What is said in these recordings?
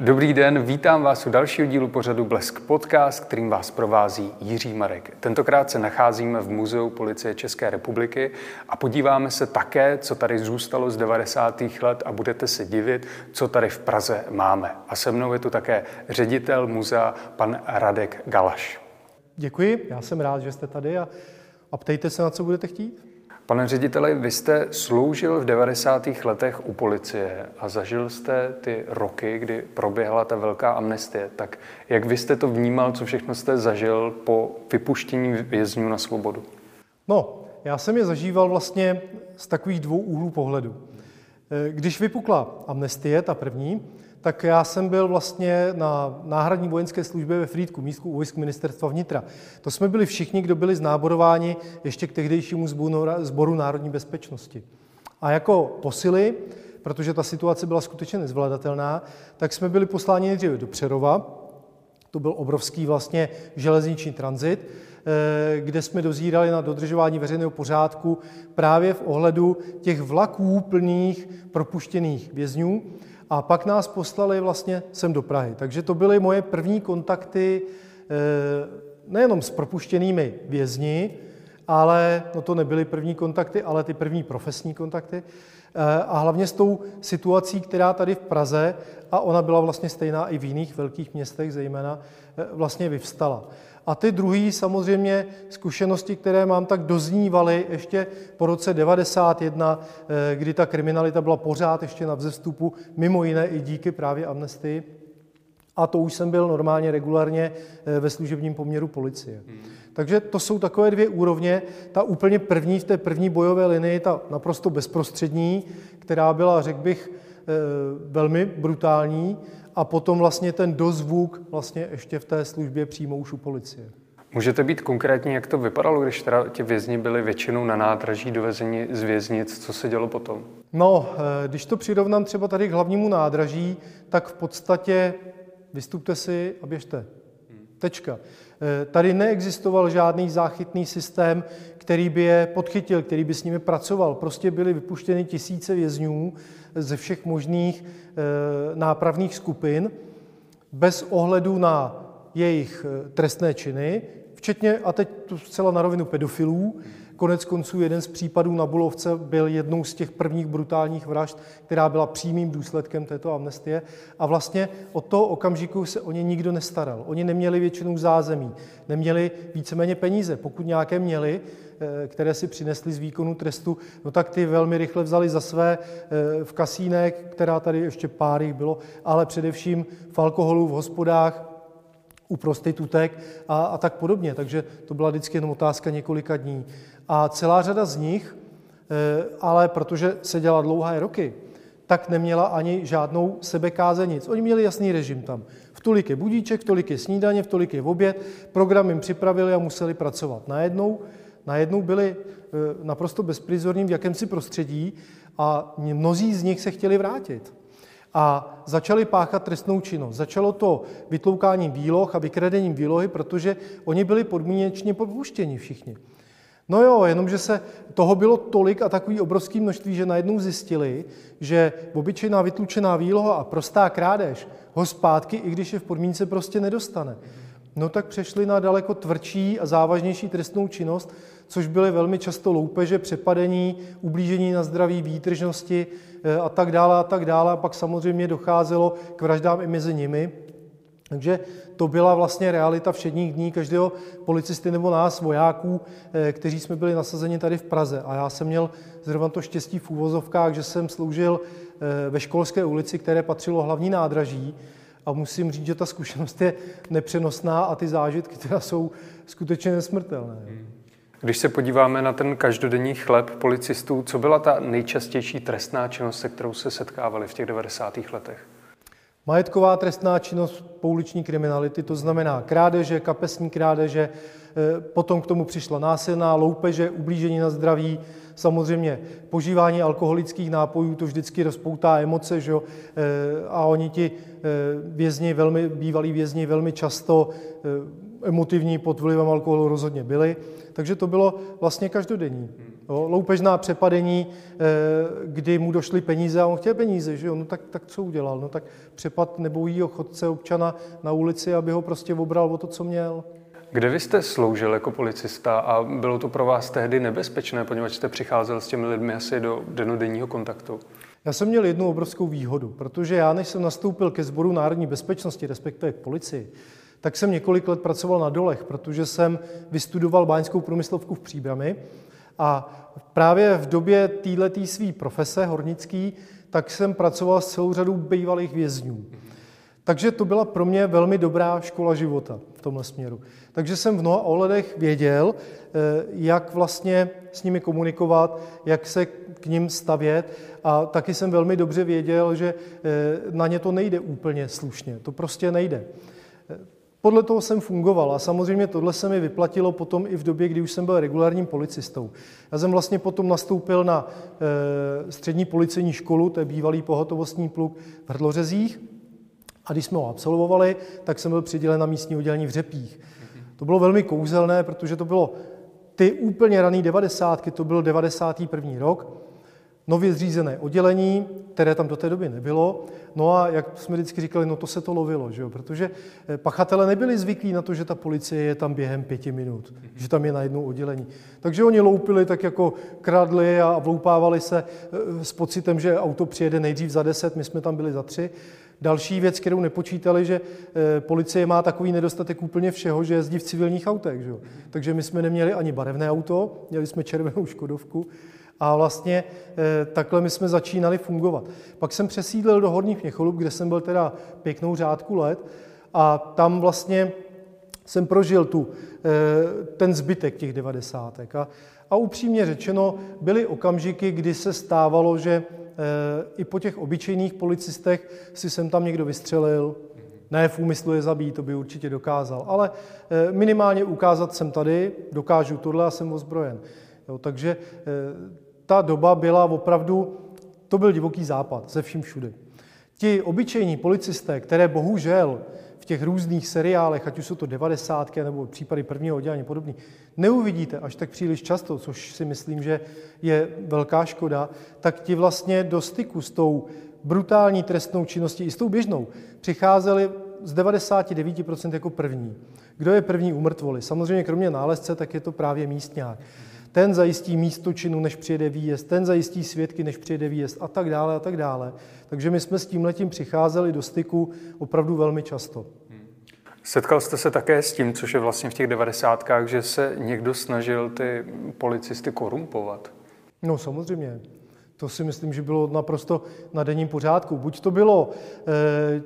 Dobrý den, vítám vás u dalšího dílu pořadu Blesk Podcast, kterým vás provází Jiří Marek. Tentokrát se nacházíme v Muzeu policie České republiky a podíváme se také, co tady zůstalo z 90. let a budete se divit, co tady v Praze máme. A se mnou je tu také ředitel muzea, pan Radek Galaš. Děkuji, já jsem rád, že jste tady a, a ptejte se, na co budete chtít. Pane řediteli, vy jste sloužil v 90. letech u policie a zažil jste ty roky, kdy proběhla ta velká amnestie. Tak jak vy jste to vnímal, co všechno jste zažil po vypuštění vězňů na svobodu? No, já jsem je zažíval vlastně z takových dvou úhlů pohledu. Když vypukla amnestie, ta první, tak já jsem byl vlastně na náhradní vojenské službě ve Frýdku, místku u vojsk ministerstva vnitra. To jsme byli všichni, kdo byli znáborováni ještě k tehdejšímu sboru národní bezpečnosti. A jako posily, protože ta situace byla skutečně nezvladatelná, tak jsme byli posláni nejdříve do Přerova, to byl obrovský vlastně železniční tranzit, eh, kde jsme dozírali na dodržování veřejného pořádku právě v ohledu těch vlaků plných propuštěných vězňů. A pak nás poslali vlastně sem do Prahy. Takže to byly moje první kontakty eh, nejenom s propuštěnými vězni, ale no to nebyly první kontakty, ale ty první profesní kontakty. Eh, a hlavně s tou situací, která tady v Praze, a ona byla vlastně stejná i v jiných velkých městech zejména, eh, vlastně vyvstala. A ty druhé samozřejmě zkušenosti, které mám, tak doznívaly ještě po roce 91, eh, kdy ta kriminalita byla pořád ještě na vzestupu, mimo jiné i díky právě amnestii. A to už jsem byl normálně regulárně eh, ve služebním poměru policie. Hmm. Takže to jsou takové dvě úrovně. Ta úplně první v té první bojové linii, ta naprosto bezprostřední, která byla, řekl bych, eh, velmi brutální, a potom vlastně ten dozvuk vlastně ještě v té službě přímo už u policie. Můžete být konkrétní, jak to vypadalo, když teda ti vězni byli většinou na nádraží dovezeni z věznic, co se dělo potom? No, eh, když to přirovnám třeba tady k hlavnímu nádraží, tak v podstatě vystupte si a běžte. Tečka. Eh, tady neexistoval žádný záchytný systém, který by je podchytil, který by s nimi pracoval. Prostě byly vypuštěny tisíce vězňů ze všech možných eh, nápravných skupin bez ohledu na jejich eh, trestné činy, včetně, a teď tu zcela na rovinu pedofilů, Konec konců jeden z případů na Bulovce byl jednou z těch prvních brutálních vražd, která byla přímým důsledkem této amnestie. A vlastně od toho okamžiku se o ně nikdo nestaral. Oni neměli většinou zázemí, neměli víceméně peníze. Pokud nějaké měli, eh, které si přinesli z výkonu trestu, no tak ty velmi rychle vzali za své eh, v kasínek, která tady ještě pár jich bylo, ale především v alkoholu, v hospodách, u prostitutek a, a tak podobně. Takže to byla vždycky jenom otázka několika dní. A celá řada z nich, eh, ale protože se dělala dlouhé roky, tak neměla ani žádnou sebekáze nic. Oni měli jasný režim tam. V tolik je budíček, v tolik je snídaně, v tolik je oběd, program jim připravili a museli pracovat. Najednou, najednou byli eh, naprosto bezprizorní v jakémsi prostředí a mnozí z nich se chtěli vrátit a začali páchat trestnou činnost. Začalo to vytloukáním výloh a vykradením výlohy, protože oni byli podmínečně podpuštěni všichni. No jo, jenomže se toho bylo tolik a takový obrovský množství, že najednou zjistili, že obyčejná vytlučená výloha a prostá krádež ho zpátky, i když je v podmínce, prostě nedostane. No tak přešli na daleko tvrdší a závažnější trestnou činnost, což byly velmi často loupeže, přepadení, ublížení na zdraví, výtržnosti eh, a tak dále a tak dále. A pak samozřejmě docházelo k vraždám i mezi nimi. Takže to byla vlastně realita všedních dní každého policisty nebo nás, vojáků, eh, kteří jsme byli nasazeni tady v Praze. A já jsem měl zrovna to štěstí v úvozovkách, že jsem sloužil eh, ve školské ulici, které patřilo hlavní nádraží. A musím říct, že ta zkušenost je nepřenosná a ty zážitky teda jsou skutečně nesmrtelné. Když se podíváme na ten každodenní chleb policistů, co byla ta nejčastější trestná činnost, se kterou se setkávali v těch 90. letech? Majetková trestná činnost pouliční kriminality, to znamená krádeže, kapesní krádeže, eh, potom k tomu přišla násilná loupeže, ublížení na zdraví, samozřejmě požívání alkoholických nápojů, to vždycky rozpoutá emoce, že jo? Eh, a oni ti eh, vězni, velmi, bývalí vězni velmi často emotivní pod vlivem alkoholu rozhodně byli, takže to bylo vlastně každodenní. Jo, loupežná přepadení, eh, kdy mu došly peníze a on chtěl peníze, že jo? No tak, tak co udělal? No tak přepad nebojího chodce občana na ulici, aby ho prostě obral o to, co měl. Kde vy jste sloužil jako policista a bylo to pro vás tehdy nebezpečné, poněvadž jste přicházel s těmi lidmi asi do denodenního kontaktu? Já jsem měl jednu obrovskou výhodu, protože já, než jsem nastoupil ke sboru národní bezpečnosti, respektive k policii, tak jsem několik let pracoval na dolech, protože jsem vystudoval báňskou průmyslovku v Příbrami a právě v době této své profese hornický, tak jsem pracoval s celou řadou bývalých vězňů. Takže to byla pro mě velmi dobrá škola života v tomhle směru. Takže jsem v mnoha ohledech věděl, eh, jak vlastně s nimi komunikovat, jak se k ním stavět a taky jsem velmi dobře věděl, že eh, na ně to nejde úplně slušně. To prostě nejde. Podle toho jsem fungoval a samozřejmě tohle se mi vyplatilo potom i v době, kdy už jsem byl regulárním policistou. Já jsem vlastně potom nastoupil na e, střední policejní školu, to je bývalý pohotovostní pluk v Hrdlořezích. A když jsme ho absolvovali, tak jsem byl přidělen na místní oddělení v Řepích. To bylo velmi kouzelné, protože to bylo ty úplně rané devadesátky, to byl 91. rok, nově zřízené oddělení, které tam do té doby nebylo. No a jak jsme vždycky říkali, no to se to lovilo, že jo? protože eh, pachatele nebyli zvyklí na to, že ta policie je tam během pěti minut, že tam je na jednou oddělení. Takže oni loupili tak jako kradli a vloupávali se eh, s pocitem, že auto přijede nejdřív za deset, my jsme tam byli za tři. Další věc, kterou nepočítali, že eh, policie má takový nedostatek úplně všeho, že jezdí v civilních autech. Že jo? Takže my jsme neměli ani barevné auto, měli jsme červenou Škodovku a vlastně eh, takhle my jsme začínali fungovat. Pak jsem přesídlil do Horních Měcholub, kde jsem byl teda pěknou řádku let a tam vlastně jsem prožil tu, eh, ten zbytek těch devadesátek. A, a upřímně řečeno, byly okamžiky, kdy se stávalo, že eh, i po těch obyčejných policistech si sem tam někdo vystřelil, ne v úmyslu je zabít, to by určitě dokázal, ale minimálně ukázat jsem tady, dokážu tohle a jsem ozbrojen. Jo, takže ta doba byla opravdu, to byl divoký západ ze vším všude. Ti obyčejní policisté, které bohužel v těch různých seriálech, ať už jsou to devadesátky nebo případy prvního oddělení podobný, neuvidíte až tak příliš často, což si myslím, že je velká škoda, tak ti vlastně do styku s tou brutální trestnou činností i s tou běžnou přicházeli z 99% jako první. Kdo je první u? Samozřejmě kromě nálezce, tak je to právě místňák ten zajistí místo činu, než přijede výjezd, ten zajistí svědky, než přijede výjezd a tak dále a tak dále. Takže my jsme s tím letím přicházeli do styku opravdu velmi často. Setkal jste se také s tím, což je vlastně v těch devadesátkách, že se někdo snažil ty policisty korumpovat? No samozřejmě. To si myslím, že bylo naprosto na denním pořádku. Buď to bylo, eh,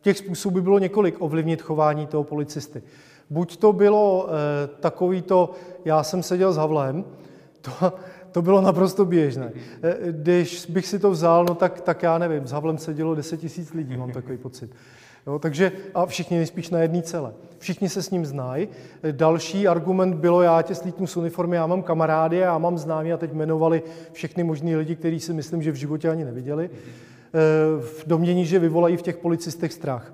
těch způsobů bylo několik ovlivnit chování toho policisty. Buď to bylo eh, takový to, já jsem seděl s Havlem, to, to bylo naprosto běžné. Eh, když bych si to vzal, no tak, tak já nevím, s Havlem sedělo 10 tisíc lidí, mám takový pocit. Jo, takže a všichni nejspíš na jedné celé. Všichni se s ním znají. Eh, další argument bylo, já tě slítnu z uniformy, já mám kamarády, já mám známí a teď jmenovali všechny možný lidi, který si myslím, že v životě ani neviděli, v domění, že vyvolají v těch policistech strach.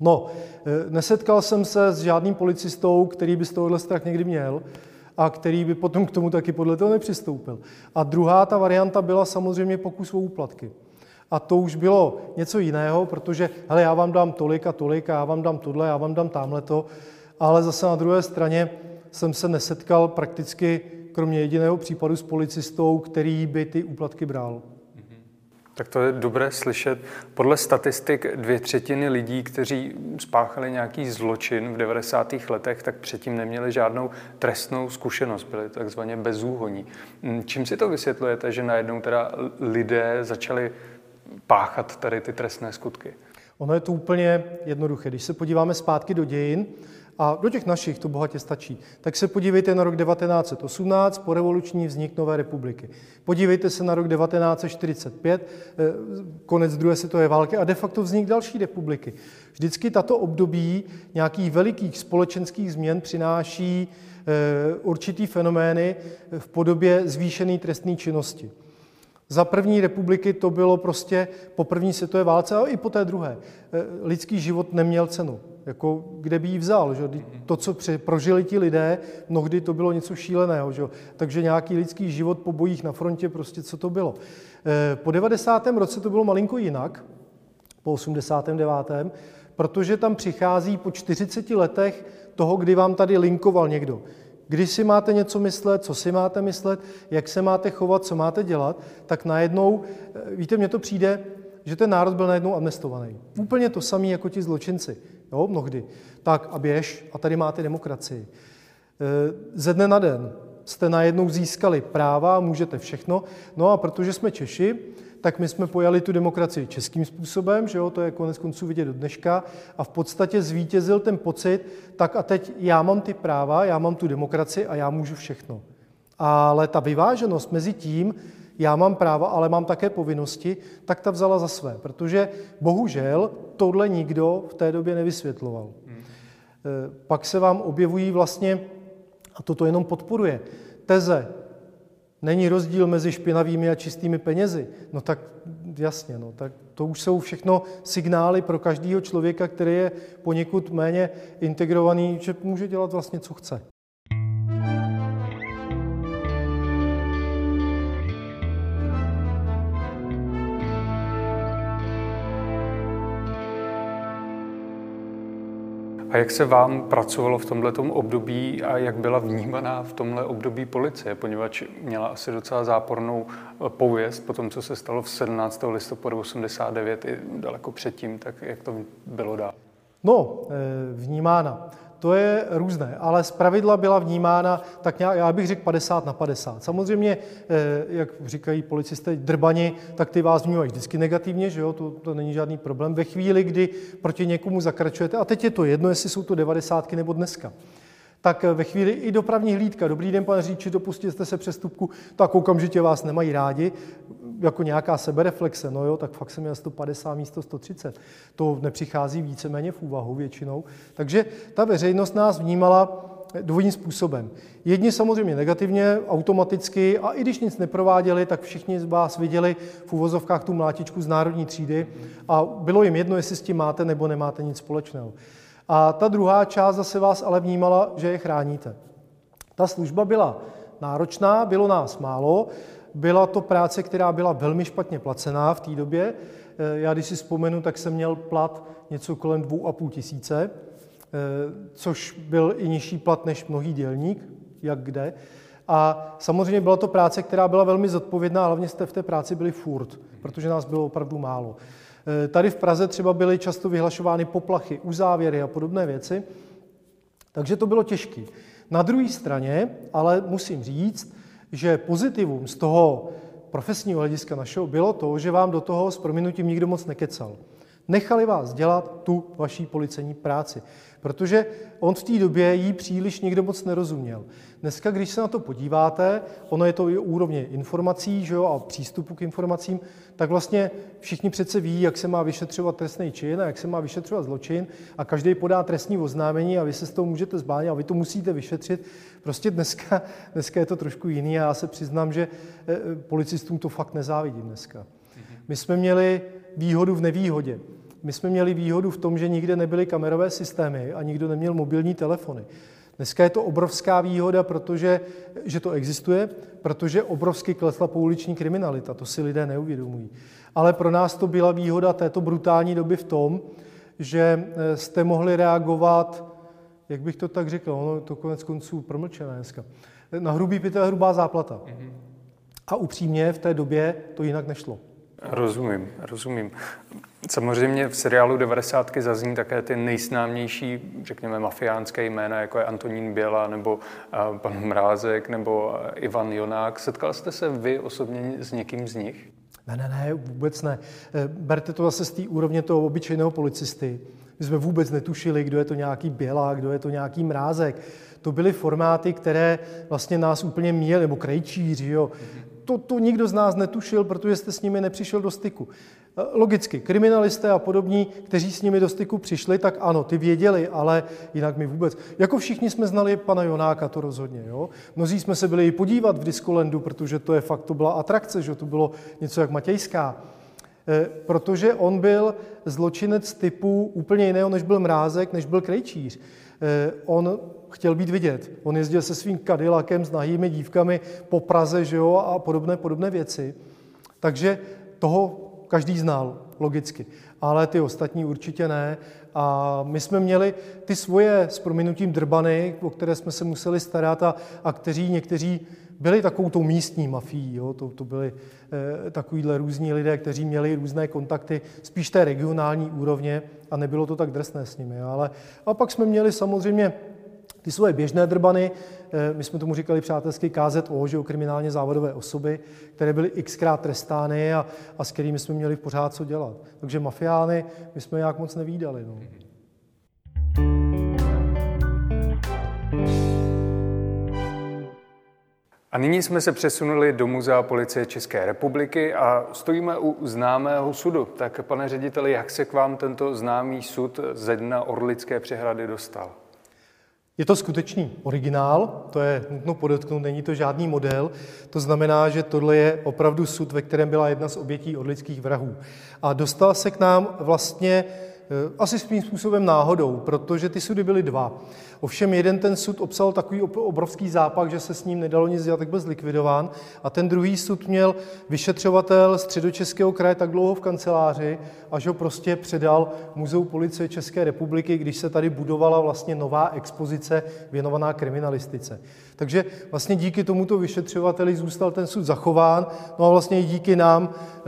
No, eh, nesetkal jsem se s žádným policistou, který by z tohohle strach někdy měl a který by potom k tomu taky podle toho nepřistoupil. A druhá ta varianta byla samozřejmě pokus o úplatky. A to už bylo něco jiného, protože hele, já vám dám tolik a tolik a já vám dám tohle, já vám dám tamhle to, ale zase na druhé straně jsem se nesetkal prakticky kromě jediného případu s policistou, který by ty úplatky bral. Tak to je dobré slyšet. Podle statistik dvě třetiny lidí, kteří spáchali nějaký zločin v 90. letech, tak předtím neměli žádnou trestnou zkušenost, byli takzvaně bezúhoní. Hm, čím si to vysvětlujete, že najednou teda lidé začali páchat tady ty trestné skutky? Ono je to úplně jednoduché. Když se podíváme zpátky do dějin, a do těch našich to bohatě stačí. Tak se podívejte na rok 1918, po revoluční vznik Nové republiky. Podívejte se na rok 1945, eh, konec druhé světové války a de facto vznik další republiky. Vždycky tato období nějakých velikých společenských změn přináší eh, určitý fenomény v podobě zvýšené trestné činnosti. Za první republiky to bylo prostě po první světové válce, ale i po té druhé. Eh, lidský život neměl cenu. Jako, kde by ji vzal? Že? To, co prožili ti lidé, mnohdy to bylo něco šíleného. Že? Takže nějaký lidský život po bojích na frontě, prostě co to bylo. Eh, po 90. roce to bylo malinko jinak, po 89. protože tam přichází po 40 letech toho, kdy vám tady linkoval někdo. Když si máte něco myslet, co si máte myslet, jak se máte chovat, co máte dělat, tak najednou, eh, víte, mně to přijde, že ten národ byl najednou amnestovaný. Úplně to samé jako ti zločinci, jo, mnohdy. Tak a běž a tady máte demokracii. Eh, ze dne na den jste najednou získali práva, můžete všechno. No a protože jsme Češi, tak my jsme pojali tu demokracii českým způsobem, že jo, to je konec konců vidět do dneška, a v podstatě zvítězil ten pocit, tak a teď já mám ty práva, já mám tu demokracii a já můžu všechno. Ale ta vyváženost mezi tím, já mám práva, ale mám také povinnosti, tak ta vzala za své, protože bohužel tohle nikdo v té době nevysvětloval. Hmm. Pak se vám objevují vlastně, a toto jenom podporuje, teze, není rozdíl mezi špinavými a čistými penězi. No tak jasně, no, tak to už jsou všechno signály pro každého člověka, který je poněkud méně integrovaný, že může dělat vlastně, co chce. A jak se vám pracovalo v tomto období a jak byla vnímaná v tomhle období policie, poněvadž měla asi docela zápornou eh, pověst po tom, co se stalo v 17. listopadu 89 i daleko předtím, tak jak to bylo dál? No, eh, vnímána to je různé, ale z pravidla byla vnímána tak nějak, já bych řekl 50 na 50. Samozřejmě, eh, jak říkají policisté drbani, tak ty vás vnímají vždycky negativně, že jo, to, to není žádný problém. Ve chvíli, kdy proti někomu zakračujete, a teď je to jedno, jestli jsou to 90 nebo dneska, tak ve chvíli i dopravní hlídka, dobrý den, pane říči, dopustil jste se přestupku, tak okamžitě vás nemají rádi, jako nějaká sebereflexe, no jo, tak fakt jsem měl 150 místo 130. To nepřichází víceméně v úvahu většinou. Takže ta veřejnost nás vnímala dvojím způsobem. Jedni samozřejmě negativně, automaticky, a i když nic neprováděli, tak všichni z vás viděli v uvozovkách tu mlátičku z národní třídy a bylo jim jedno, jestli s tím máte nebo nemáte nic společného. A ta druhá část zase vás ale vnímala, že je chráníte. Ta služba byla náročná, bylo nás málo, byla to práce, která byla velmi špatně placená v té době. Eh, já když si vzpomenu, tak jsem měl plat něco kolem dvou a půl tisíce, eh, což byl i nižší plat než mnohý dělník, jak kde. A samozřejmě byla to práce, která byla velmi zodpovědná, hlavně jste v té práci byli furt, protože nás bylo opravdu málo. Eh, tady v Praze třeba byly často vyhlašovány poplachy, uzávěry a podobné věci, takže to bylo těžké. Na druhé straně, ale musím říct, že pozitivum z toho profesního hlediska našeho bylo to, že vám do toho s prominutím nikdo moc nekecal. Nechali vás dělat tu vaší policejní práci, protože on v té době jí příliš nikdo moc nerozuměl. Dneska, když se na to podíváte, ono je to i úrovně informací že jo, a přístupu k informacím, tak vlastně všichni přece ví, jak se má vyšetřovat trestný čin a jak se má vyšetřovat zločin a každý podá trestní oznámení a vy se z toho můžete zbánit a vy to musíte vyšetřit. Prostě dneska, dneska je to trošku jiný a já se přiznám, že eh, policistům to fakt nezávidím dneska. My jsme měli výhodu v nevýhodě. My jsme měli výhodu v tom, že nikde nebyly kamerové systémy a nikdo neměl mobilní telefony. Dneska je to obrovská výhoda, protože, že to existuje, protože obrovsky klesla pouliční kriminalita. To si lidé neuvědomují. Ale pro nás to byla výhoda této brutální doby v tom, že eh, jste mohli reagovat, jak bych to tak řekl, ono to konec konců promlčené dneska, na hrubý pytel hrubá záplata. A upřímně v té době to jinak nešlo. Rozumím, rozumím. Samozřejmě v seriálu 90. zazní také ty nejsnámější, řekněme, mafiánské jména, jako je Antonín Běla, nebo uh, pan Mrázek, nebo uh, Ivan Jonák. Setkal jste se vy osobně s někým z nich? Ne, ne, ne, vůbec ne. Eh, berte to zase z té úrovně toho obyčejného policisty. My jsme vůbec netušili, kdo je to nějaký Běla, kdo je to nějaký Mrázek. To byly formáty, které vlastně nás úplně měly, nebo krejčíři, jo to, to nikdo z nás netušil, protože jste s nimi nepřišel do styku. E, logicky, kriminalisté a podobní, kteří s nimi do styku přišli, tak ano, ty věděli, ale jinak my vůbec. Jako všichni jsme znali pana Jonáka, to rozhodně. Jo? Mnozí jsme se byli i podívat v Diskolendu, protože to je fakt, to byla atrakce, že to bylo něco jak Matějská. Eh, protože on byl zločinec typu úplně jiného, než byl Mrázek, než byl Krejčíř. Eh, on chtěl být vidět. On jezdil se svým kadilakem s nahými dívkami po Praze že jo, a podobné, podobné věci. Takže toho každý znal, logicky. Ale ty ostatní určitě ne. A my jsme měli ty svoje s prominutím drbany, o které jsme se museli starat a, a kteří někteří byli takovou tou místní mafií. Jo? To, to byli e, takovýhle různí lidé, kteří měli různé kontakty spíš té regionální úrovně a nebylo to tak drsné s nimi. Ale, a pak jsme měli samozřejmě ty svoje běžné drbany, eh, my jsme tomu říkali přátelský KZO, že o kriminálně závodové osoby, které byly xkrát trestány a, a s kterými jsme měli pořád co dělat. Takže mafiány my jsme nějak moc nevídali. No. A nyní jsme se přesunuli do Muzea policie České republiky a stojíme u známého sudu. Tak, pane řediteli, jak se k vám tento známý sud ze dna Orlické přehrady dostal? Je to skutečný originál, to je nutno podotknout, není to žádný model. To znamená, že tohle je opravdu sud, ve kterém byla jedna z obětí orlických vrahů. A dostal se k nám vlastně asi svým způsobem náhodou, protože ty sudy byly dva. Ovšem jeden ten sud obsal takový obrovský zápak, že se s ním nedalo nic dělat, tak byl zlikvidován. A ten druhý sud měl vyšetřovatel středočeského kraje tak dlouho v kanceláři, až ho prostě předal Muzeu policie České republiky, když se tady budovala vlastně nová expozice věnovaná kriminalistice. Takže vlastně díky tomuto vyšetřovateli zůstal ten sud zachován, no a vlastně i díky nám eh,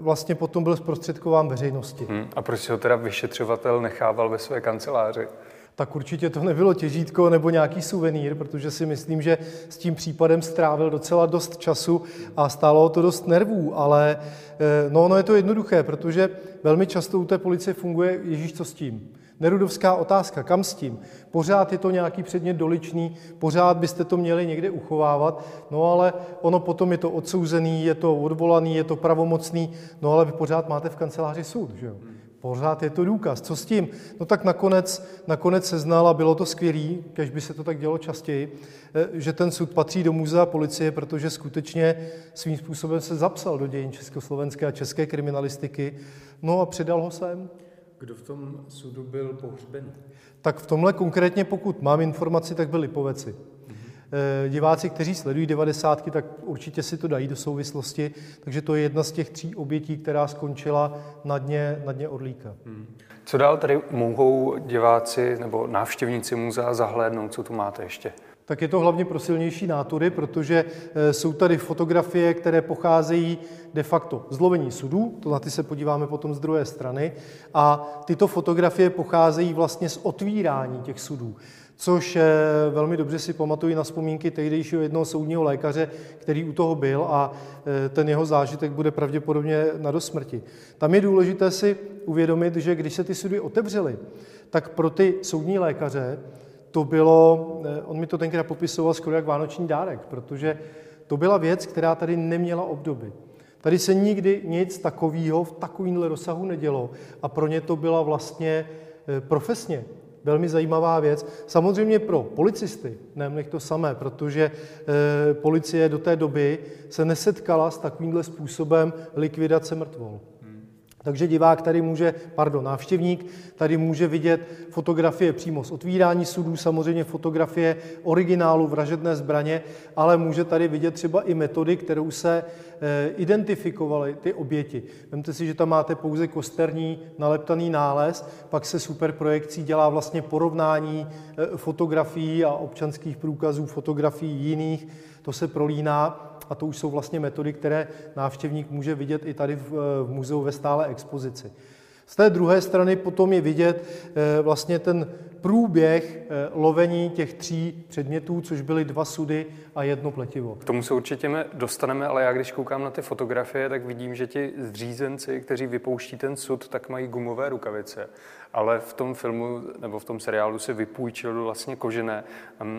vlastně potom byl zprostředkován veřejnosti. Hmm, a proč ho teda vyšetřovatel nechával ve své kanceláři? tak určitě to nebylo těžítko nebo nějaký suvenýr, protože si myslím, že s tím případem strávil docela dost času a stálo to dost nervů, ale eh, no, no je to jednoduché, protože velmi často u té policie funguje Ježíš, co s tím. Nerudovská otázka, kam s tím? Pořád je to nějaký předmět doličný, pořád byste to měli někde uchovávat, no ale ono potom je to odsouzený, je to odvolaný, je to pravomocný, no ale vy pořád máte v kanceláři soud, že jo? Pořád je to důkaz. Co s tím? No tak nakonec, nakonec se znal a bylo to skvělý, kež by se to tak dělo častěji, eh, že ten sud patří do muzea policie, protože skutečně svým způsobem se zapsal do dějin československé a české kriminalistiky, no a předal ho sem. Kdo v tom sudu byl pohřben? Tak v tomhle konkrétně, pokud mám informaci, tak byli Lipoveci. Mm-hmm. Diváci, kteří sledují devadesátky, tak určitě si to dají do souvislosti. Takže to je jedna z těch tří obětí, která skončila na dně, na dně Orlíka. Mm. Co dál tady mohou diváci nebo návštěvníci muzea zahlédnout? Co tu máte ještě? tak je to hlavně pro silnější nátury, protože eh, jsou tady fotografie, které pocházejí de facto z lovení sudů, to na ty se podíváme potom z druhé strany, a tyto fotografie pocházejí vlastně z otvírání těch sudů což eh, velmi dobře si pamatuju na vzpomínky tehdejšího jednoho soudního lékaře, který u toho byl a eh, ten jeho zážitek bude pravděpodobně na dosmrti. Tam je důležité si uvědomit, že když se ty sudy otevřely, tak pro ty soudní lékaře to bylo, eh, on mi to tenkrát popisoval skoro jak vánoční dárek, protože to byla věc, která tady neměla obdoby. Tady se nikdy nic takového v takovémhle rozsahu nedělo a pro ně to byla vlastně profesně velmi zajímavá věc. Samozřejmě pro policisty nemlich to samé, protože e, policie do té doby se nesetkala s takovýmhle způsobem likvidace mrtvol. Takže divák tady může, pardon, návštěvník tady může vidět fotografie přímo z otvírání sudů, samozřejmě fotografie originálu vražedné zbraně, ale může tady vidět třeba i metody, kterou se e, identifikovaly ty oběti. Vemte si, že tam máte pouze kosterní naleptaný nález, pak se super projekcí dělá vlastně porovnání e, fotografií a občanských průkazů, fotografií jiných, to se prolíná a to už jsou vlastně metody, které návštěvník může vidět i tady v, v muzeu ve stále expozici. Z té druhé strany potom je vidět eh, vlastně ten průběh eh, lovení těch tří předmětů, což byly dva sudy a jedno pletivo. K tomu se určitě dostaneme, ale já když koukám na ty fotografie, tak vidím, že ti zřízenci, kteří vypouští ten sud, tak mají gumové rukavice. Ale v tom filmu nebo v tom seriálu se vypůjčil vlastně kožené.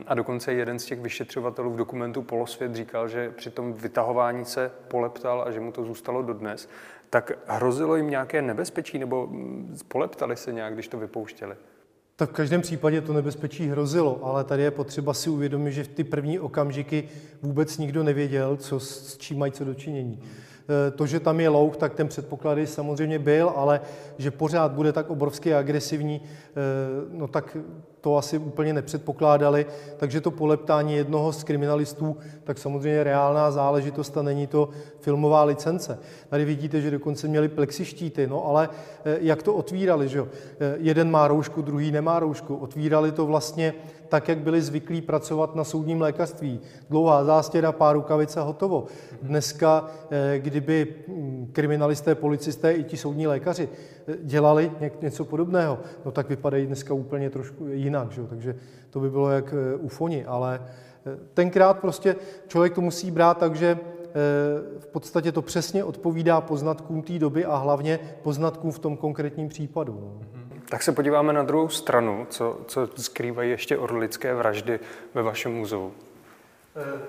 A dokonce jeden z těch vyšetřovatelů v dokumentu Polosvět říkal, že při tom vytahování se poleptal a že mu to zůstalo dodnes. Tak hrozilo jim nějaké nebezpečí nebo mm, poleptali se nějak, když to vypouštěli? Tak v každém případě to nebezpečí hrozilo, ale tady je potřeba si uvědomit, že v ty první okamžiky vůbec nikdo nevěděl, co, s čím mají co dočinění. To, že tam je louh, tak ten předpoklady samozřejmě byl, ale že pořád bude tak obrovsky agresivní, no tak to asi úplně nepředpokládali, takže to poleptání jednoho z kriminalistů, tak samozřejmě reálná záležitost a není to filmová licence. Tady vidíte, že dokonce měli plexištíty, no ale eh, jak to otvírali, že jo? Eh, jeden má roušku, druhý nemá roušku. Otvírali to vlastně tak, jak byli zvyklí pracovat na soudním lékařství. Dlouhá zástěra, pár rukavic a hotovo. Dneska, eh, kdyby hm, kriminalisté, policisté i ti soudní lékaři dělali něco podobného, no tak vypadají dneska úplně trošku jinak, že takže to by bylo jak ufoni, ale tenkrát prostě člověk to musí brát tak, že Eh, v podstatě to přesně odpovídá poznatkům té doby a hlavně poznatkům v tom konkrétním případu. No. Tak se podíváme na druhou stranu, co, co skrývají ještě orlické vraždy ve vašem muzeu. Eh,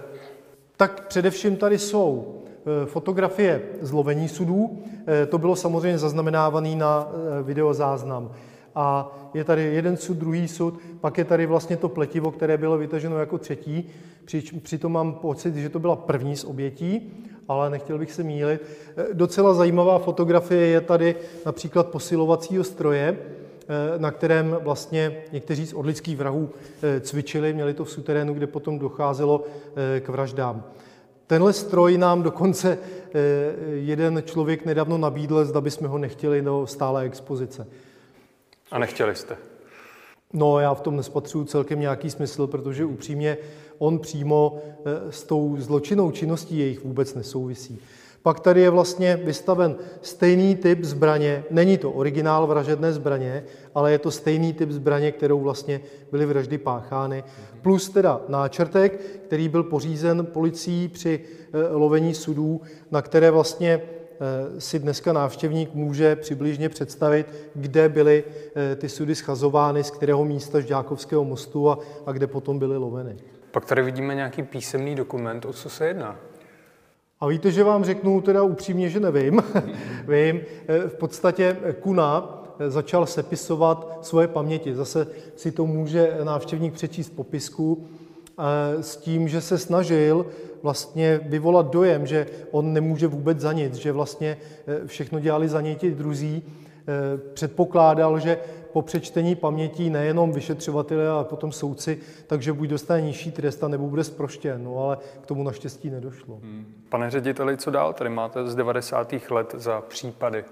tak především tady jsou eh, fotografie zlovení sudů. To bylo samozřejmě zaznamenávané na videozáznam. A je tady jeden sud, druhý sud, pak je tady vlastně to pletivo, které bylo vytaženo jako třetí. Při, přitom mám pocit, že to byla první z obětí, ale nechtěl bych se mílit. Docela zajímavá fotografie je tady například posilovacího stroje, na kterém vlastně někteří z odlických vrahů e, cvičili, měli to v suterénu, kde potom docházelo k vraždám. Tenhle stroj nám dokonce jeden člověk nedávno nabídl, zda bychom ho nechtěli do stále expozice. A nechtěli jste? No, já v tom nespatřuju celkem nějaký smysl, protože upřímně on přímo eh, s tou zločinnou činností jejich vůbec nesouvisí. Pak tady je vlastně vystaven stejný typ zbraně. Není to originál vražedné zbraně, ale je to stejný typ zbraně, kterou vlastně byly vraždy páchány. Plus teda náčrtek, který byl pořízen policií při eh, lovení sudů, na které vlastně Eh, si dneska návštěvník může přibližně představit, kde byly eh, ty sudy schazovány, z kterého místa Žďákovského mostu a, a kde potom byly loveny. Pak tady vidíme nějaký písemný dokument, o co se jedná. A víte, že vám řeknu teda upřímně, že nevím. Vím, eh, v podstatě Kuna začal sepisovat svoje paměti. Zase si to může návštěvník přečíst popisku s tím, že se snažil vlastně vyvolat dojem, že on nemůže vůbec za nic, že vlastně všechno dělali za něj ti druzí. Předpokládal, že po přečtení pamětí nejenom vyšetřovatele, ale potom soudci, takže buď dostane nižší trest, nebo bude zproštěn. No ale k tomu naštěstí nedošlo. Hmm. Pane řediteli, co dál? Tady máte z 90. let za případy.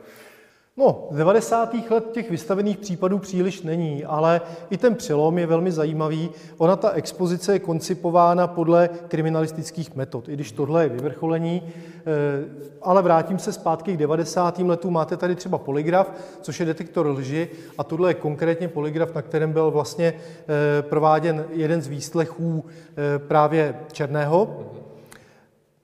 No, z 90. let těch vystavených případů příliš není, ale i ten přelom je velmi zajímavý. Ona, ta expozice je koncipována podle kriminalistických metod, i když tohle je vyvrcholení. Eh, ale vrátím se zpátky k 90. letům. Máte tady třeba polygraf, což je detektor lži, a tohle je konkrétně polygraf, na kterém byl vlastně eh, prováděn jeden z výslechů eh, právě Černého,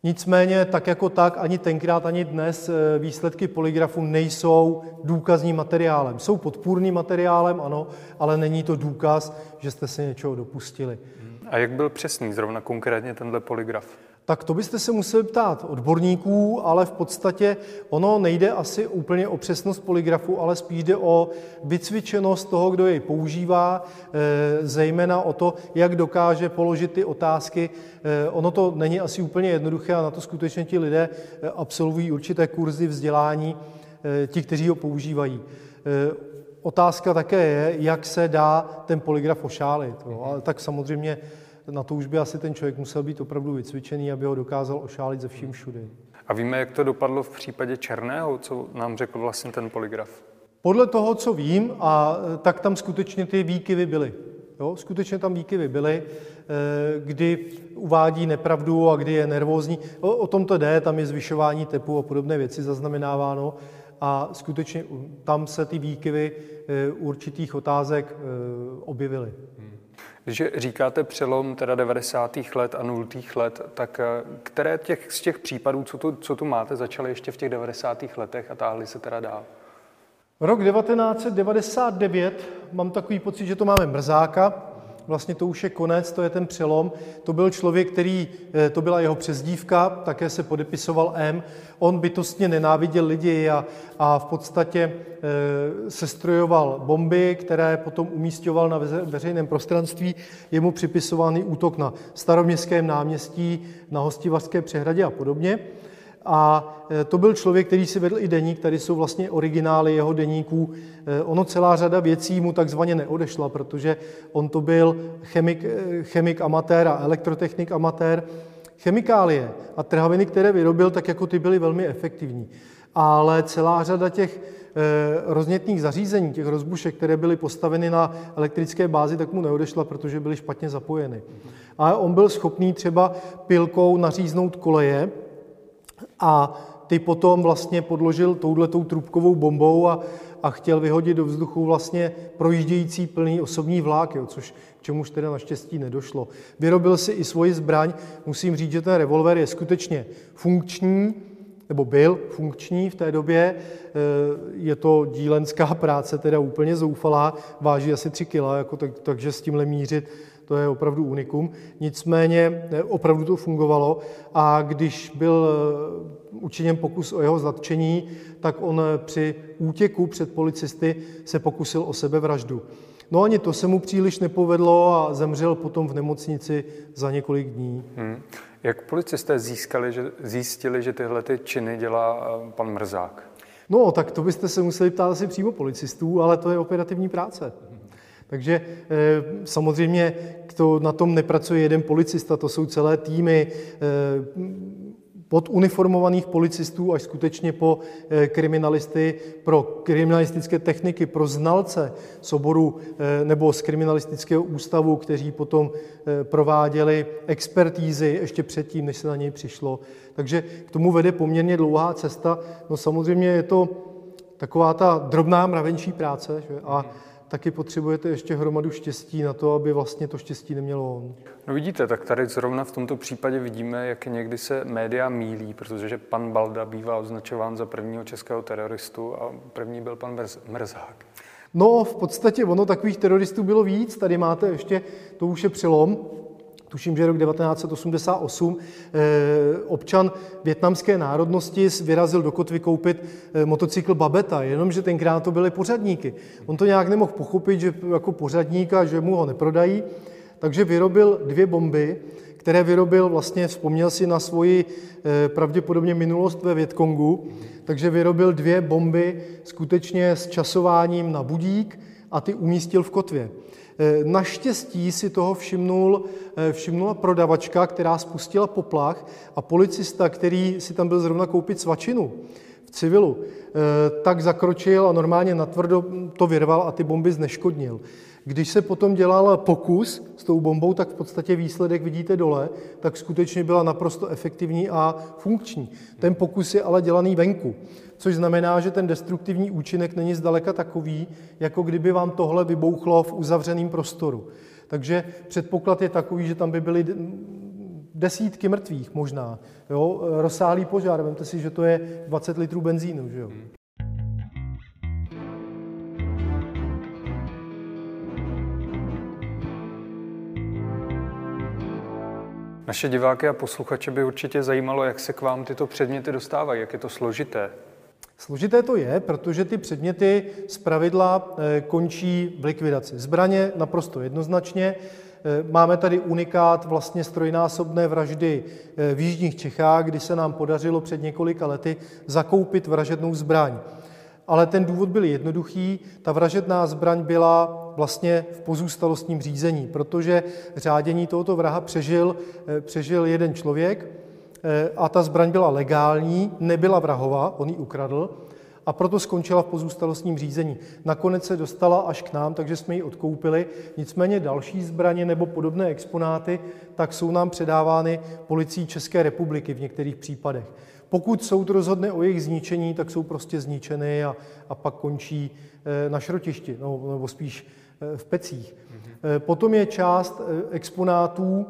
Nicméně tak jako tak, ani tenkrát, ani dnes eh, výsledky polygrafu nejsou důkazním materiálem. Jsou podpůrným materiálem, ano, ale není to důkaz, že jste se něčeho dopustili. A jak byl přesný zrovna konkrétně tenhle polygraf? Tak to byste se museli ptát odborníků, ale v podstatě ono nejde asi úplně o přesnost polygrafu, ale spíš jde o vycvičenost toho, kdo jej používá, eh, zejména o to, jak dokáže položit ty otázky. Eh, ono to není asi úplně jednoduché a na to skutečně ti lidé eh, absolvují určité kurzy vzdělání, ti, kteří ho používají. Otázka také je, jak se dá ten polygraf ošálit. Ale tak samozřejmě na to už by asi ten člověk musel být opravdu vycvičený, aby ho dokázal ošálit ze vším všude. A víme, jak to dopadlo v případě Černého, co nám řekl vlastně ten polygraf? Podle toho, co vím, a tak tam skutečně ty výkyvy byly. Jo, skutečně tam výkyvy byly, eh, kdy uvádí nepravdu a kdy je nervózní. O, o tom to jde, tam je zvyšování tepu a podobné věci zaznamenáváno a skutečně tam se ty výkyvy eh, určitých otázek eh, objevily. Když říkáte přelom teda 90. let a 0. let, tak eh, které těch, z těch případů, co tu, co tu máte, začaly ještě v těch 90. letech a táhly se teda dál? Rok 1999, mám takový pocit, že to máme mrzáka, vlastně to už je konec, to je ten přelom. To byl člověk, který, eh, to byla jeho přezdívka, také se podepisoval M. On bytostně nenáviděl lidi a, a v podstatě e, sestrojoval bomby, které potom umístěval na veřejném prostranství. Je mu připisovaný útok na staroměstském náměstí, na Hostivařské přehradě a podobně. A e, to byl člověk, který si vedl i deník, tady jsou vlastně originály jeho deníků. E, ono celá řada věcí mu takzvaně neodešla, protože on to byl chemik, e, chemik amatér a elektrotechnik amatér. Chemikálie a trhaviny, které vyrobil, tak jako ty byly velmi efektivní. Ale celá řada těch roznětných zařízení, těch rozbušek, které byly postaveny na elektrické bázi, tak mu neodešla, protože byly špatně zapojeny. A on byl schopný třeba pilkou naříznout koleje, a ty potom vlastně podložil touhletou trubkovou bombou a, a chtěl vyhodit do vzduchu vlastně projíždějící plný osobní vlák, jo, což k čemuž teda naštěstí nedošlo. Vyrobil si i svoji zbraň. Musím říct, že ten revolver je skutečně funkční, nebo byl funkční v té době. E, je to dílenská práce, teda úplně zoufalá, váží asi 3 kg, jako tak, takže s tímhle mířit to je opravdu unikum. Nicméně eh, opravdu to fungovalo a když byl eh, učiněn pokus o jeho zatčení, tak on eh, při útěku před policisty se pokusil o sebevraždu. No ani to se mu příliš nepovedlo a zemřel potom v nemocnici za několik dní. Hmm. Jak policisté získali, že, zjistili, že tyhle ty činy dělá pan Mrzák? No, tak to byste se museli ptát asi přímo policistů, ale to je operativní práce. Takže eh, samozřejmě to, na tom nepracuje jeden policista, to jsou celé týmy eh, pod uniformovaných policistů až skutečně po eh, kriminalisty, pro kriminalistické techniky, pro znalce z oboru nebo z kriminalistického ústavu, kteří potom prováděli expertízy ještě předtím, než se na něj přišlo. Takže k tomu vede poměrně dlouhá cesta. No samozřejmě je to taková ta drobná mravenčí práce že? a taky potřebujete ještě hromadu štěstí na to, aby vlastně to štěstí nemělo on. No vidíte, tak tady zrovna v tomto případě vidíme, jak někdy se média mílí, protože pan Balda bývá označován za prvního českého teroristu a první byl pan Mrzák. No, v podstatě ono takových teroristů bylo víc. Tady máte ještě, to už je přelom, tuším, že rok 1988, eh, občan větnamské národnosti vyrazil do kotvy koupit eh, motocykl Babeta, jenomže tenkrát to byly pořadníky. On to nějak nemohl pochopit, že jako pořadníka, že mu ho neprodají, takže vyrobil dvě bomby, které vyrobil vlastně, vzpomněl si na svoji eh, pravděpodobně minulost ve Větkongu, takže vyrobil dvě bomby skutečně s časováním na budík a ty umístil v kotvě. Eh, naštěstí si toho všimnul, eh, všimnula prodavačka, která spustila poplach a policista, který si tam byl zrovna koupit svačinu v civilu, eh, tak zakročil a normálně natvrdo to vyrval a ty bomby zneškodnil. Když se potom dělal pokus s tou bombou, tak v podstatě výsledek vidíte dole, tak skutečně byla naprosto efektivní a funkční. Ten pokus je ale dělaný venku což znamená, že ten destruktivní účinek není zdaleka takový, jako kdyby vám tohle vybouchlo v uzavřeném prostoru. Takže předpoklad je takový, že tam by byly desítky mrtvých možná. Jo? Rozsáhlý požár, vemte si, že to je 20 litrů benzínu. Že jo? Naše diváky a posluchače by určitě zajímalo, jak se k vám tyto předměty dostávají, jak je to složité. Složité to je, protože ty předměty z pravidla eh, končí v likvidaci. Zbraně naprosto jednoznačně. Eh, máme tady unikát vlastně strojnásobné vraždy eh, v Jižních Čechách, kdy se nám podařilo před několika lety zakoupit vražednou zbraň. Ale ten důvod byl jednoduchý. Ta vražedná zbraň byla vlastně v pozůstalostním řízení, protože řádění tohoto vraha přežil, přežil jeden člověk, a ta zbraň byla legální, nebyla vrahová, on ji ukradl a proto skončila v pozůstalostním řízení. Nakonec se dostala až k nám, takže jsme ji odkoupili. Nicméně další zbraně nebo podobné exponáty, tak jsou nám předávány policii České republiky v některých případech. Pokud soud rozhodne o jejich zničení, tak jsou prostě zničeny a, a pak končí eh, na šrotišti, no, nebo spíš eh, v pecích. Mm-hmm. Potom je část exponátů,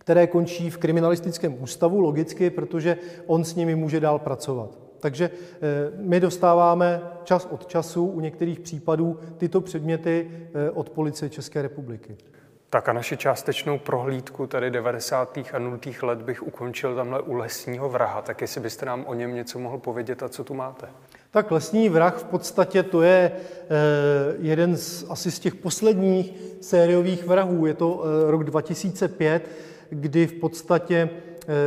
které končí v kriminalistickém ústavu, logicky, protože on s nimi může dál pracovat. Takže eh, my dostáváme čas od času u některých případů tyto předměty eh, od policie České republiky. Tak a naši částečnou prohlídku tady 90. a 0. let bych ukončil tamhle u lesního vraha. Tak jestli byste nám o něm něco mohl povědět a co tu máte? Tak lesní vrah v podstatě to je eh, jeden z, asi z těch posledních sériových vrahů. Je to rok 2005 kdy v podstatě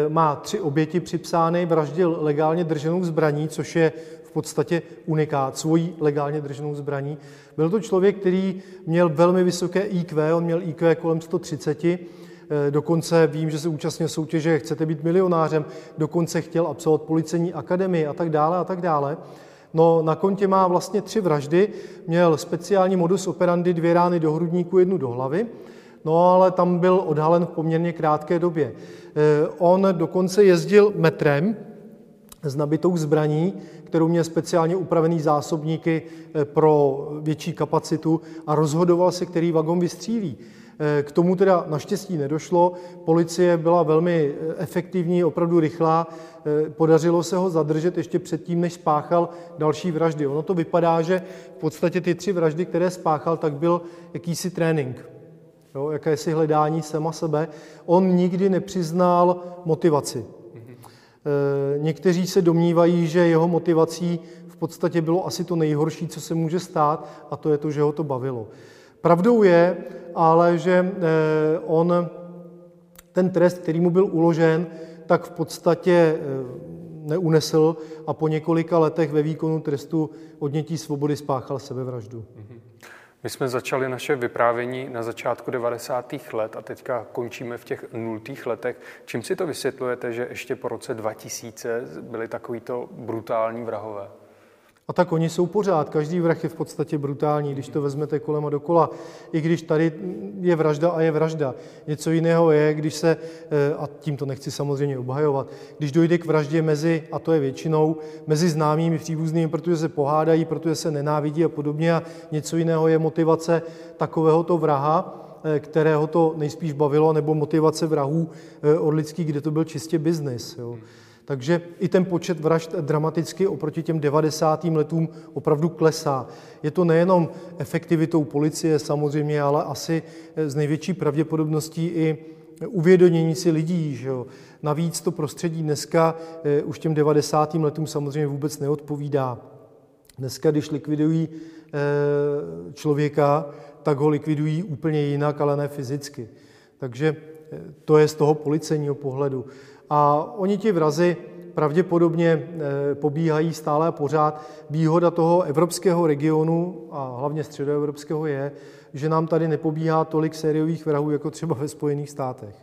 má tři oběti připsány, vraždil legálně drženou zbraní, což je v podstatě unikát, svojí legálně drženou zbraní. Byl to člověk, který měl velmi vysoké IQ, on měl IQ kolem 130, dokonce vím, že se účastnil soutěže Chcete být milionářem, dokonce chtěl absolvovat policejní akademii a tak dále a tak dále. No, na kontě má vlastně tři vraždy. Měl speciální modus operandi, dvě rány do hrudníku, jednu do hlavy. No, ale tam byl odhalen v poměrně krátké době. Eh, on dokonce jezdil metrem s nabitou zbraní, kterou měl speciálně upravený zásobníky eh, pro větší kapacitu a rozhodoval se, který vagon vystřílí. K tomu teda naštěstí nedošlo. Policie byla velmi eh, efektivní, opravdu rychlá. Eh, podařilo se ho zadržet ještě předtím, než spáchal další vraždy. Ono to vypadá, že v podstatě ty tři vraždy, které spáchal, tak byl jakýsi trénink. Jo, jakési hledání sama sebe. On nikdy nepřiznal motivaci. Eh, někteří se domnívají, že jeho motivací v podstatě bylo asi to nejhorší, co se může stát, a to je to, že ho to bavilo. Pravdou je ale, že eh, on ten trest, který mu byl uložen, tak v podstatě eh, neunesl a po několika letech ve výkonu trestu odnětí svobody spáchal sebevraždu. My jsme začali naše vyprávění na začátku 90. let a teďka končíme v těch nultých letech. Čím si to vysvětlujete, že ještě po roce 2000 byli takovýto brutální vrahové? A tak oni jsou pořád, každý vrah je v podstatě brutální, když to vezmete kolem a dokola. I když tady je vražda a je vražda. Něco jiného je, když se, eh, a tím to nechci samozřejmě obhajovat, když dojde k vraždě mezi, a to je většinou, mezi známými příbuznými, protože se pohádají, protože se nenávidí a podobně. A něco jiného je motivace takovéhoto vraha, eh, kterého to nejspíš bavilo, nebo motivace vrahů eh, od lidských, kde to byl čistě biznis. Jo. Takže i ten počet vražd dramaticky oproti těm 90. letům opravdu klesá. Je to nejenom efektivitou policie samozřejmě, ale asi z největší pravděpodobností i uvědomění si lidí. Že jo. Navíc to prostředí dneska eh, už těm 90. letům samozřejmě vůbec neodpovídá. Dneska, když likvidují eh, člověka, tak ho likvidují úplně jinak, ale ne fyzicky. Takže eh, to je z toho policejního pohledu. A oni ti vrazy pravděpodobně eh, pobíhají stále a pořád. Výhoda toho evropského regionu a hlavně středoevropského je, že nám tady nepobíhá tolik sériových vrahů, jako třeba ve Spojených státech.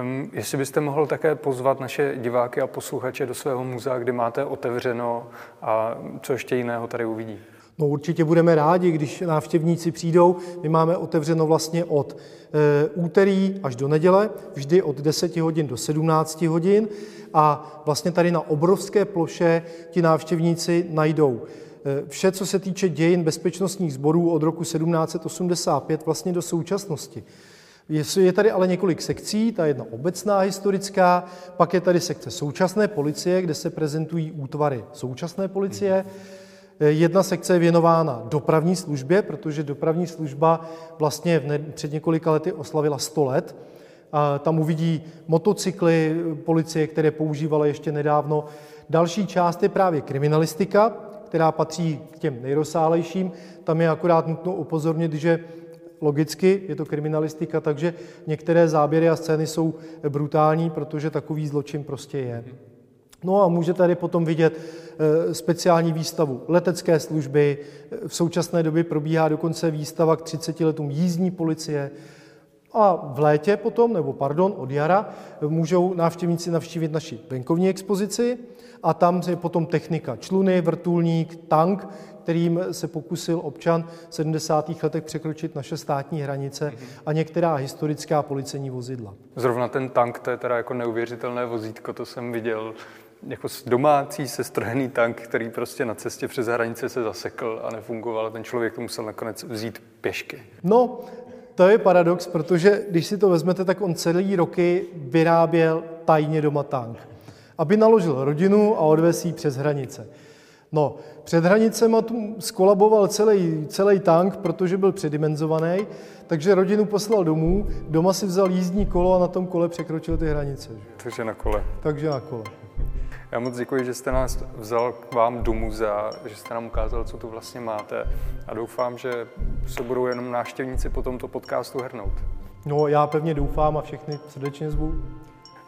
Um, jestli byste mohl také pozvat naše diváky a posluchače do svého muzea, kde máte otevřeno a co ještě jiného tady uvidí? No určitě budeme rádi, když návštěvníci přijdou. My máme otevřeno vlastně od e, úterý až do neděle, vždy od 10 hodin do 17 hodin a vlastně tady na obrovské ploše ti návštěvníci najdou e, vše, co se týče dějin bezpečnostních sborů od roku 1785 vlastně do současnosti. Je tady ale několik sekcí, ta jedna obecná historická, pak je tady sekce současné policie, kde se prezentují útvary současné policie, Eh, jedna sekce je věnována dopravní službě, protože dopravní služba vlastně před několika lety oslavila 100 let. Tam uvidí motocykly policie, které používala ještě nedávno. Další část je právě kriminalistika, která patří k těm nejrozsálejším. Tam je akorát nutno upozornit, že logicky je to kriminalistika, takže některé záběry a scény jsou brutální, protože takový zločin prostě je. No a může tady potom vidět eh, speciální výstavu letecké služby. V současné době probíhá dokonce výstava k 30 letům jízdní policie. A v létě potom, nebo pardon, od jara, můžou návštěvníci navštívit naši venkovní expozici a tam je potom technika čluny, vrtulník, tank, kterým se pokusil občan v 70. letech překročit naše státní hranice a některá historická policejní vozidla. Zrovna ten tank, to je teda jako neuvěřitelné vozítko, to jsem viděl jako domácí sestrojený tank, který prostě na cestě přes hranice se zasekl a nefungoval. Ten člověk to musel nakonec vzít pěšky. No, to je paradox, protože když si to vezmete, tak on celý roky vyráběl tajně doma tank, aby naložil rodinu a odvez jí přes hranice. No, před hranicema skolaboval celý, celý tank, protože byl předimenzovaný, takže rodinu poslal domů, doma si vzal jízdní kolo a na tom kole překročil ty hranice. Takže na kole. Takže na kole. Já moc děkuji, že jste nás vzal k vám do muzea, že jste nám ukázal, co tu vlastně máte a doufám, že se budou jenom návštěvníci po tomto podcastu hrnout. No, já pevně doufám a všechny srdečně zvu.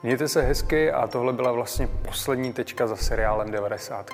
Mějte se hezky a tohle byla vlastně poslední tečka za seriálem 90.